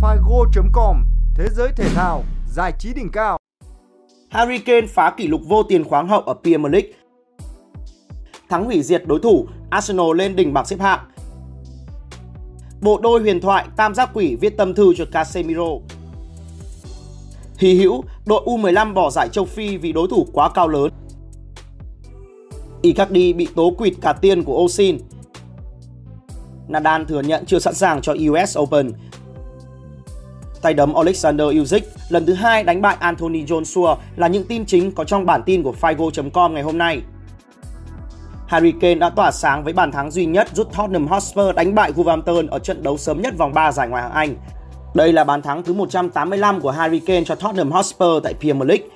Figo.com Thế giới thể thao, giải trí đỉnh cao. Harry Kane phá kỷ lục vô tiền khoáng hậu ở Premier League. Thắng hủy diệt đối thủ, Arsenal lên đỉnh bảng xếp hạng. Bộ đôi huyền thoại Tam giác quỷ viết tâm thư cho Casemiro. hì hữu, đội U15 bỏ giải châu Phi vì đối thủ quá cao lớn. Icardi bị tố quỵt cả tiền của Osin. Nadal thừa nhận chưa sẵn sàng cho US Open. Tay đấm Alexander Usyk lần thứ hai đánh bại Anthony Joshua là những tin chính có trong bản tin của Figo.com ngày hôm nay. Harry Kane đã tỏa sáng với bàn thắng duy nhất giúp Tottenham Hotspur đánh bại Wolverhampton ở trận đấu sớm nhất vòng 3 giải Ngoại hạng Anh. Đây là bàn thắng thứ 185 của Harry Kane cho Tottenham Hotspur tại Premier League.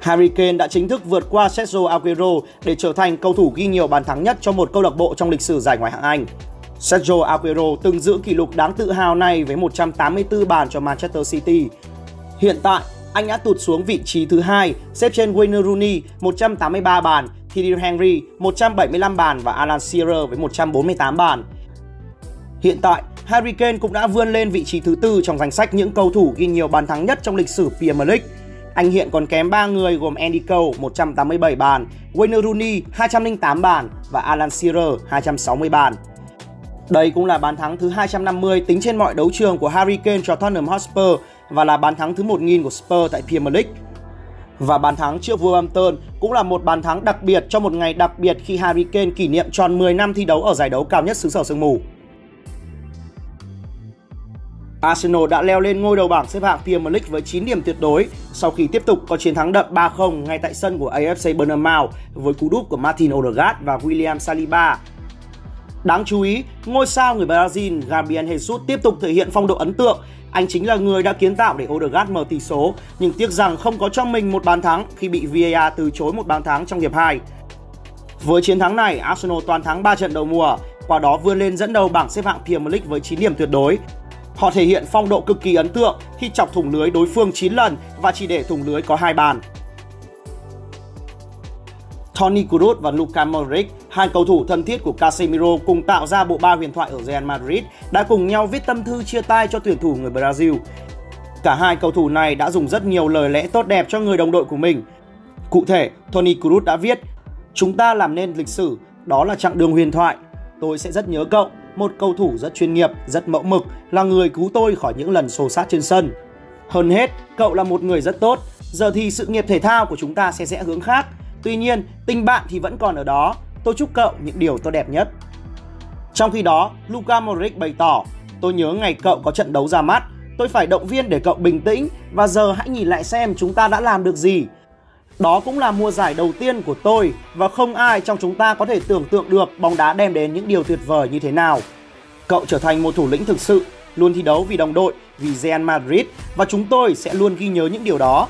Harry Kane đã chính thức vượt qua Sergio Aguero để trở thành cầu thủ ghi nhiều bàn thắng nhất cho một câu lạc bộ trong lịch sử giải Ngoại hạng Anh. Sergio Aguero từng giữ kỷ lục đáng tự hào này với 184 bàn cho Manchester City. Hiện tại, anh đã tụt xuống vị trí thứ hai, xếp trên Wayne Rooney 183 bàn, Thierry Henry 175 bàn và Alan Shearer với 148 bàn. Hiện tại, Harry Kane cũng đã vươn lên vị trí thứ tư trong danh sách những cầu thủ ghi nhiều bàn thắng nhất trong lịch sử Premier League. Anh hiện còn kém 3 người gồm Andy Cole 187 bàn, Wayne Rooney 208 bàn và Alan Shearer 260 bàn. Đây cũng là bàn thắng thứ 250 tính trên mọi đấu trường của Harry Kane cho Tottenham Hotspur và là bàn thắng thứ 1000 của Spurs tại Premier League. Và bàn thắng trước Wolverhampton cũng là một bàn thắng đặc biệt cho một ngày đặc biệt khi Harry Kane kỷ niệm tròn 10 năm thi đấu ở giải đấu cao nhất xứ sở sương mù. Arsenal đã leo lên ngôi đầu bảng xếp hạng Premier League với 9 điểm tuyệt đối sau khi tiếp tục có chiến thắng đậm 3-0 ngay tại sân của AFC Bournemouth với cú đúp của Martin Odegaard và William Saliba. Đáng chú ý, ngôi sao người Brazil Gabriel Jesus tiếp tục thể hiện phong độ ấn tượng. Anh chính là người đã kiến tạo để Odegaard mở tỷ số, nhưng tiếc rằng không có cho mình một bàn thắng khi bị VAR từ chối một bàn thắng trong hiệp 2. Với chiến thắng này, Arsenal toàn thắng 3 trận đầu mùa, qua đó vươn lên dẫn đầu bảng xếp hạng Premier League với 9 điểm tuyệt đối. Họ thể hiện phong độ cực kỳ ấn tượng khi chọc thủng lưới đối phương 9 lần và chỉ để thủng lưới có hai bàn. Toni Kroos và Luka Modric, hai cầu thủ thân thiết của Casemiro cùng tạo ra bộ ba huyền thoại ở Real Madrid, đã cùng nhau viết tâm thư chia tay cho tuyển thủ người Brazil. Cả hai cầu thủ này đã dùng rất nhiều lời lẽ tốt đẹp cho người đồng đội của mình. Cụ thể, Toni Kroos đã viết: "Chúng ta làm nên lịch sử, đó là chặng đường huyền thoại. Tôi sẽ rất nhớ cậu, một cầu thủ rất chuyên nghiệp, rất mẫu mực, là người cứu tôi khỏi những lần xô sát trên sân. Hơn hết, cậu là một người rất tốt. Giờ thì sự nghiệp thể thao của chúng ta sẽ rẽ hướng khác. Tuy nhiên, tình bạn thì vẫn còn ở đó. Tôi chúc cậu những điều tốt đẹp nhất. Trong khi đó, Luka Modric bày tỏ, tôi nhớ ngày cậu có trận đấu ra mắt, tôi phải động viên để cậu bình tĩnh và giờ hãy nhìn lại xem chúng ta đã làm được gì. Đó cũng là mùa giải đầu tiên của tôi và không ai trong chúng ta có thể tưởng tượng được bóng đá đem đến những điều tuyệt vời như thế nào. Cậu trở thành một thủ lĩnh thực sự, luôn thi đấu vì đồng đội, vì Real Madrid và chúng tôi sẽ luôn ghi nhớ những điều đó.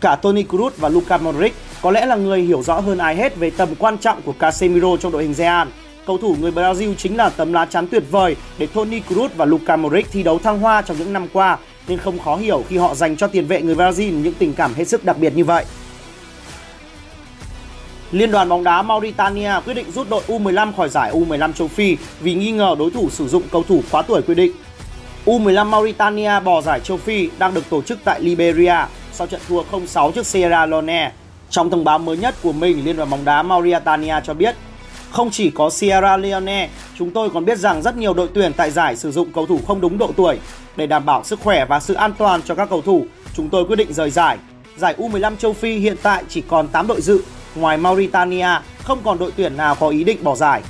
Cả Toni Kroos và Luka Modric có lẽ là người hiểu rõ hơn ai hết về tầm quan trọng của Casemiro trong đội hình Real. Cầu thủ người Brazil chính là tấm lá chắn tuyệt vời để Toni Kroos và Luka Modric thi đấu thăng hoa trong những năm qua, nên không khó hiểu khi họ dành cho tiền vệ người Brazil những tình cảm hết sức đặc biệt như vậy. Liên đoàn bóng đá Mauritania quyết định rút đội U15 khỏi giải U15 châu Phi vì nghi ngờ đối thủ sử dụng cầu thủ quá tuổi quy định. U15 Mauritania bỏ giải châu Phi đang được tổ chức tại Liberia sau trận thua 0-6 trước Sierra Leone. Trong thông báo mới nhất của mình, Liên đoàn bóng đá Mauritania cho biết không chỉ có Sierra Leone, chúng tôi còn biết rằng rất nhiều đội tuyển tại giải sử dụng cầu thủ không đúng độ tuổi. Để đảm bảo sức khỏe và sự an toàn cho các cầu thủ, chúng tôi quyết định rời giải. Giải U15 châu Phi hiện tại chỉ còn 8 đội dự ngoài Mauritania, không còn đội tuyển nào có ý định bỏ giải.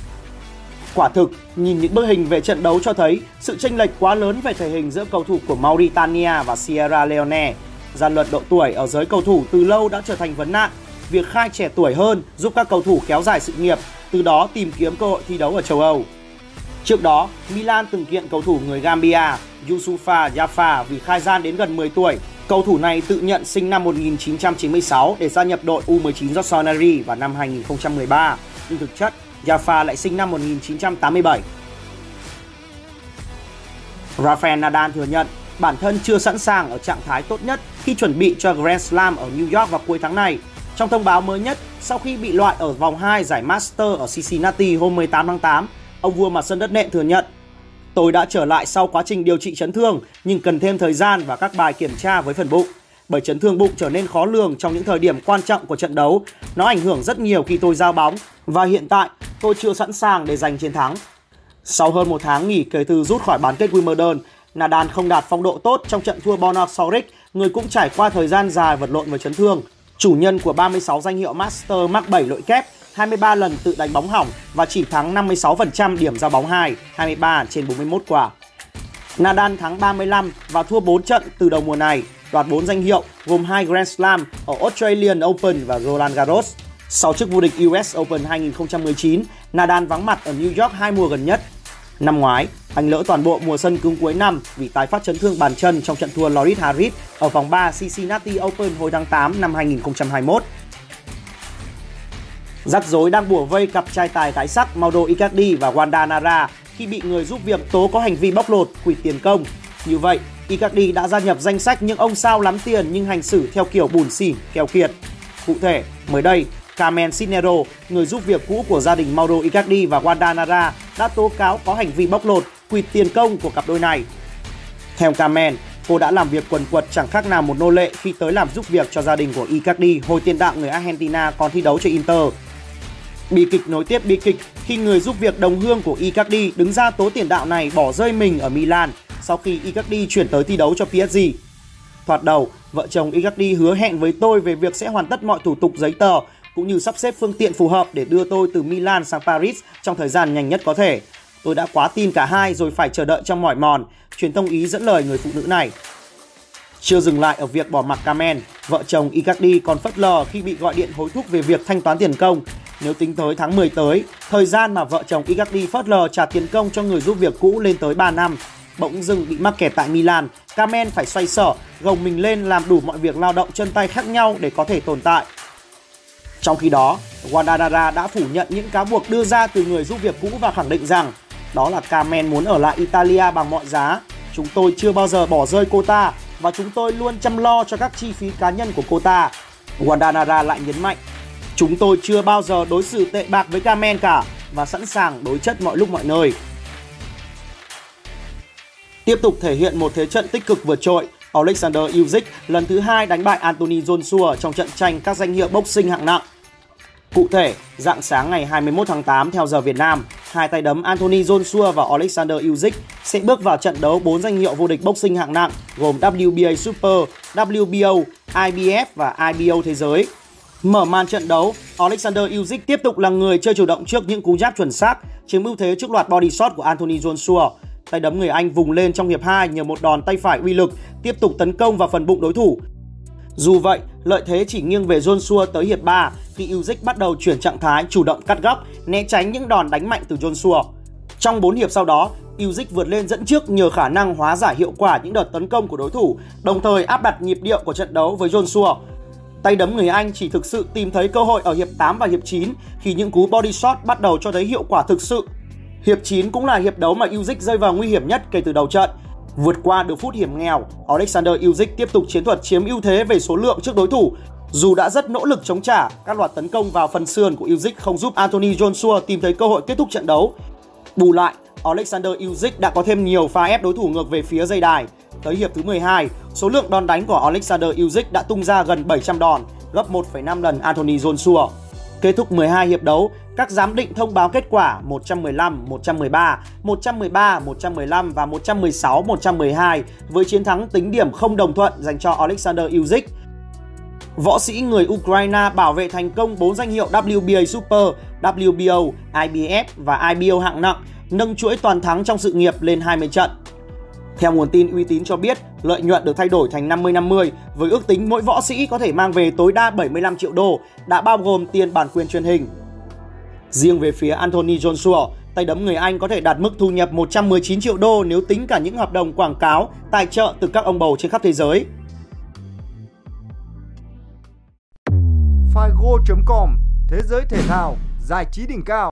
Quả thực, nhìn những bức hình về trận đấu cho thấy sự chênh lệch quá lớn về thể hình giữa cầu thủ của Mauritania và Sierra Leone. Gian luật độ tuổi ở giới cầu thủ từ lâu đã trở thành vấn nạn. Việc khai trẻ tuổi hơn giúp các cầu thủ kéo dài sự nghiệp, từ đó tìm kiếm cơ hội thi đấu ở châu Âu. Trước đó, Milan từng kiện cầu thủ người Gambia Yusufa Jaffa vì khai gian đến gần 10 tuổi Cầu thủ này tự nhận sinh năm 1996 để gia nhập đội U19 Rossoneri vào năm 2013, nhưng thực chất Jaffa lại sinh năm 1987. Rafael Nadal thừa nhận bản thân chưa sẵn sàng ở trạng thái tốt nhất khi chuẩn bị cho Grand Slam ở New York vào cuối tháng này. Trong thông báo mới nhất, sau khi bị loại ở vòng 2 giải Master ở Cincinnati hôm 18 tháng 8, ông vua mặt sân đất nện thừa nhận Tôi đã trở lại sau quá trình điều trị chấn thương nhưng cần thêm thời gian và các bài kiểm tra với phần bụng. Bởi chấn thương bụng trở nên khó lường trong những thời điểm quan trọng của trận đấu. Nó ảnh hưởng rất nhiều khi tôi giao bóng và hiện tại tôi chưa sẵn sàng để giành chiến thắng. Sau hơn một tháng nghỉ kể từ rút khỏi bán kết Wimbledon, Nadal không đạt phong độ tốt trong trận thua Borna Soric, người cũng trải qua thời gian dài vật lộn với chấn thương. Chủ nhân của 36 danh hiệu Master mắc 7 lỗi kép, 23 lần tự đánh bóng hỏng và chỉ thắng 56% điểm ra bóng 2, 23 trên 41 quả. Nadal thắng 35 và thua 4 trận từ đầu mùa này, đoạt 4 danh hiệu gồm 2 Grand Slam ở Australian Open và Roland Garros. Sau chức vô địch US Open 2019, Nadal vắng mặt ở New York hai mùa gần nhất. Năm ngoái, anh lỡ toàn bộ mùa sân cứng cuối năm vì tái phát chấn thương bàn chân trong trận thua Loris Harris ở vòng 3 Cincinnati Open hồi tháng 8 năm 2021. Rắc rối đang bủa vây cặp trai tài gái sắc Mauro Icardi và Wanda Nara khi bị người giúp việc tố có hành vi bóc lột, quỷ tiền công. Như vậy, Icardi đã gia nhập danh sách những ông sao lắm tiền nhưng hành xử theo kiểu bùn xỉn, keo kiệt. Cụ thể, mới đây, Carmen Cisnero, người giúp việc cũ của gia đình Mauro Icardi và Wanda Nara, đã tố cáo có hành vi bóc lột, quỵt tiền công của cặp đôi này. Theo Carmen, cô đã làm việc quần quật chẳng khác nào một nô lệ khi tới làm giúp việc cho gia đình của Icardi hồi tiền đạo người Argentina còn thi đấu cho Inter. Bi kịch nối tiếp bi kịch khi người giúp việc đồng hương của Icardi đứng ra tố tiền đạo này bỏ rơi mình ở Milan sau khi Icardi chuyển tới thi đấu cho PSG. Thoạt đầu, vợ chồng Icardi hứa hẹn với tôi về việc sẽ hoàn tất mọi thủ tục giấy tờ cũng như sắp xếp phương tiện phù hợp để đưa tôi từ Milan sang Paris trong thời gian nhanh nhất có thể. Tôi đã quá tin cả hai rồi phải chờ đợi trong mỏi mòn, truyền thông Ý dẫn lời người phụ nữ này. Chưa dừng lại ở việc bỏ mặc Carmen, vợ chồng Icardi còn phất lờ khi bị gọi điện hối thúc về việc thanh toán tiền công. Nếu tính tới tháng 10 tới, thời gian mà vợ chồng Icardi phớt lờ trả tiền công cho người giúp việc cũ lên tới 3 năm. Bỗng dưng bị mắc kẹt tại Milan, Carmen phải xoay sở, gồng mình lên làm đủ mọi việc lao động chân tay khác nhau để có thể tồn tại. Trong khi đó, Guadalajara đã phủ nhận những cáo buộc đưa ra từ người giúp việc cũ và khẳng định rằng đó là Carmen muốn ở lại Italia bằng mọi giá. Chúng tôi chưa bao giờ bỏ rơi cô ta và chúng tôi luôn chăm lo cho các chi phí cá nhân của cô ta. Guadalajara lại nhấn mạnh, chúng tôi chưa bao giờ đối xử tệ bạc với Carmen cả và sẵn sàng đối chất mọi lúc mọi nơi. Tiếp tục thể hiện một thế trận tích cực vượt trội, Alexander Usyk lần thứ hai đánh bại Anthony Joshua trong trận tranh các danh hiệu boxing hạng nặng. Cụ thể, dạng sáng ngày 21 tháng 8 theo giờ Việt Nam, hai tay đấm Anthony Joshua và Alexander Usyk sẽ bước vào trận đấu 4 danh hiệu vô địch boxing hạng nặng gồm WBA Super, WBO, IBF và IBO thế giới. Mở màn trận đấu, Alexander Usyk tiếp tục là người chơi chủ động trước những cú giáp chuẩn xác, chiếm ưu thế trước loạt body shot của Anthony Joshua. Tay đấm người Anh vùng lên trong hiệp 2 nhờ một đòn tay phải uy lực, tiếp tục tấn công vào phần bụng đối thủ. Dù vậy, lợi thế chỉ nghiêng về Joshua tới hiệp 3 khi Usyk bắt đầu chuyển trạng thái chủ động cắt góc, né tránh những đòn đánh mạnh từ Joshua. Trong 4 hiệp sau đó, Usyk vượt lên dẫn trước nhờ khả năng hóa giải hiệu quả những đợt tấn công của đối thủ, đồng thời áp đặt nhịp điệu của trận đấu với Joshua. Tay đấm người Anh chỉ thực sự tìm thấy cơ hội ở hiệp 8 và hiệp 9 khi những cú body shot bắt đầu cho thấy hiệu quả thực sự. Hiệp 9 cũng là hiệp đấu mà Usyk rơi vào nguy hiểm nhất kể từ đầu trận. Vượt qua được phút hiểm nghèo, Alexander Usyk tiếp tục chiến thuật chiếm ưu thế về số lượng trước đối thủ. Dù đã rất nỗ lực chống trả, các loạt tấn công vào phần sườn của Usyk không giúp Anthony Joshua tìm thấy cơ hội kết thúc trận đấu. Bù lại, Alexander Usyk đã có thêm nhiều pha ép đối thủ ngược về phía dây đài. Tới hiệp thứ 12, số lượng đòn đánh của Alexander Usyk đã tung ra gần 700 đòn, gấp 1,5 lần Anthony Joshua. Kết thúc 12 hiệp đấu, các giám định thông báo kết quả 115, 113, 113, 115 và 116, 112 với chiến thắng tính điểm không đồng thuận dành cho Alexander Usyk. Võ sĩ người Ukraine bảo vệ thành công 4 danh hiệu WBA Super, WBO, IBF và IBO hạng nặng, nâng chuỗi toàn thắng trong sự nghiệp lên 20 trận. Theo nguồn tin uy tín cho biết, lợi nhuận được thay đổi thành 50-50 với ước tính mỗi võ sĩ có thể mang về tối đa 75 triệu đô, đã bao gồm tiền bản quyền truyền hình. Riêng về phía Anthony Joshua, tay đấm người Anh có thể đạt mức thu nhập 119 triệu đô nếu tính cả những hợp đồng quảng cáo, tài trợ từ các ông bầu trên khắp thế giới. Figo.com Thế giới thể thao, giải trí đỉnh cao